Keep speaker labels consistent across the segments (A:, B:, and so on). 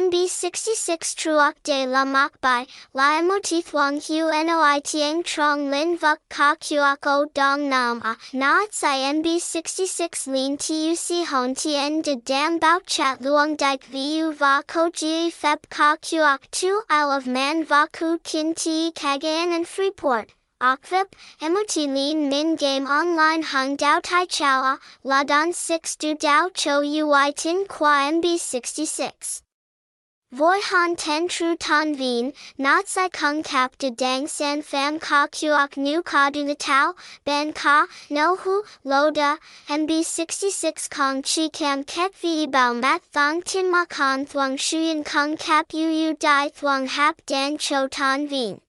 A: MB66 Truoc de la Bai, Lai Mo Ti Thuong Hu Noi Tieng Trong Lin Vuk Ka Kuok O Dong Nam A, Naat Sai MB66 Lin Tuc Hon Tien de Dam Bao Chat Luong Dike Vu Va Ko Ji Feb Ka Kuok Tu Isle of Man Va Ku Kin Ti Cagayan and Freeport. OKVIP, MOT Lean Min Game Online Hung Dao Tai Chow La Don 6 Du Dao Cho Ui Tin Qua MB 66. Voi Han Ten Tru Ton Vien, Not Sai Kung Kap De Dang San Pham Ka Kuok Nu Ka Du Tao, Ben Ka, No Hu, Loda, MB 66 Kong Chi Cam Ket Vi Bao Mat Thong Tin Ma Con Thuong Shuyen Kung Kap Yu Yu Dai Thuong Hap Dan Cho Ton Vien.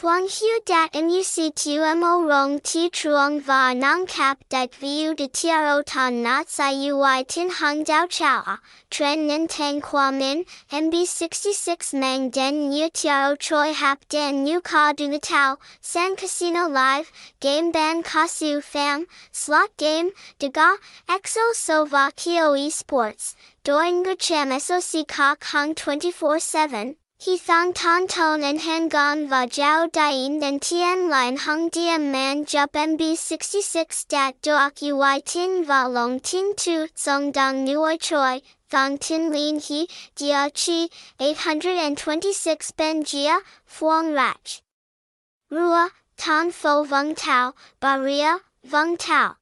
A: Thuong hu dat muc tumo rong ti truong va nang cap dat viu de tiaro ton not sai ui tin hung dao chao tren nin tang qua min mb 66 mang den yu tiaro choi hap den yu ka du tao san casino live game ban kasu fam slot game dega exo so va kio esports doing cham soc kok hung 24 7 he thong ton ton and han gong va jiao dien then tien lien hung diem man jup mb 66 dat doak ui tin va long tin tu song dong nuoi choi, thong tin lin he, dia chi, 826 ben jia, phuong rach. Rua, ton fo vung tao, baria, vung tao.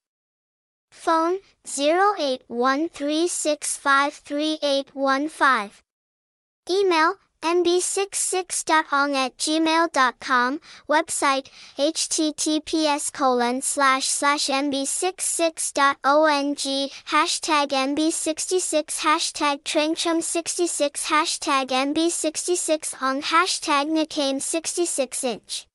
A: Phone 0813653815. Email mb66.ong at gmail.com, website, https colon slash slash mb66.ong, hashtag mb66, hashtag trainchum66, hashtag mb66 on hashtag nakame 66 inch.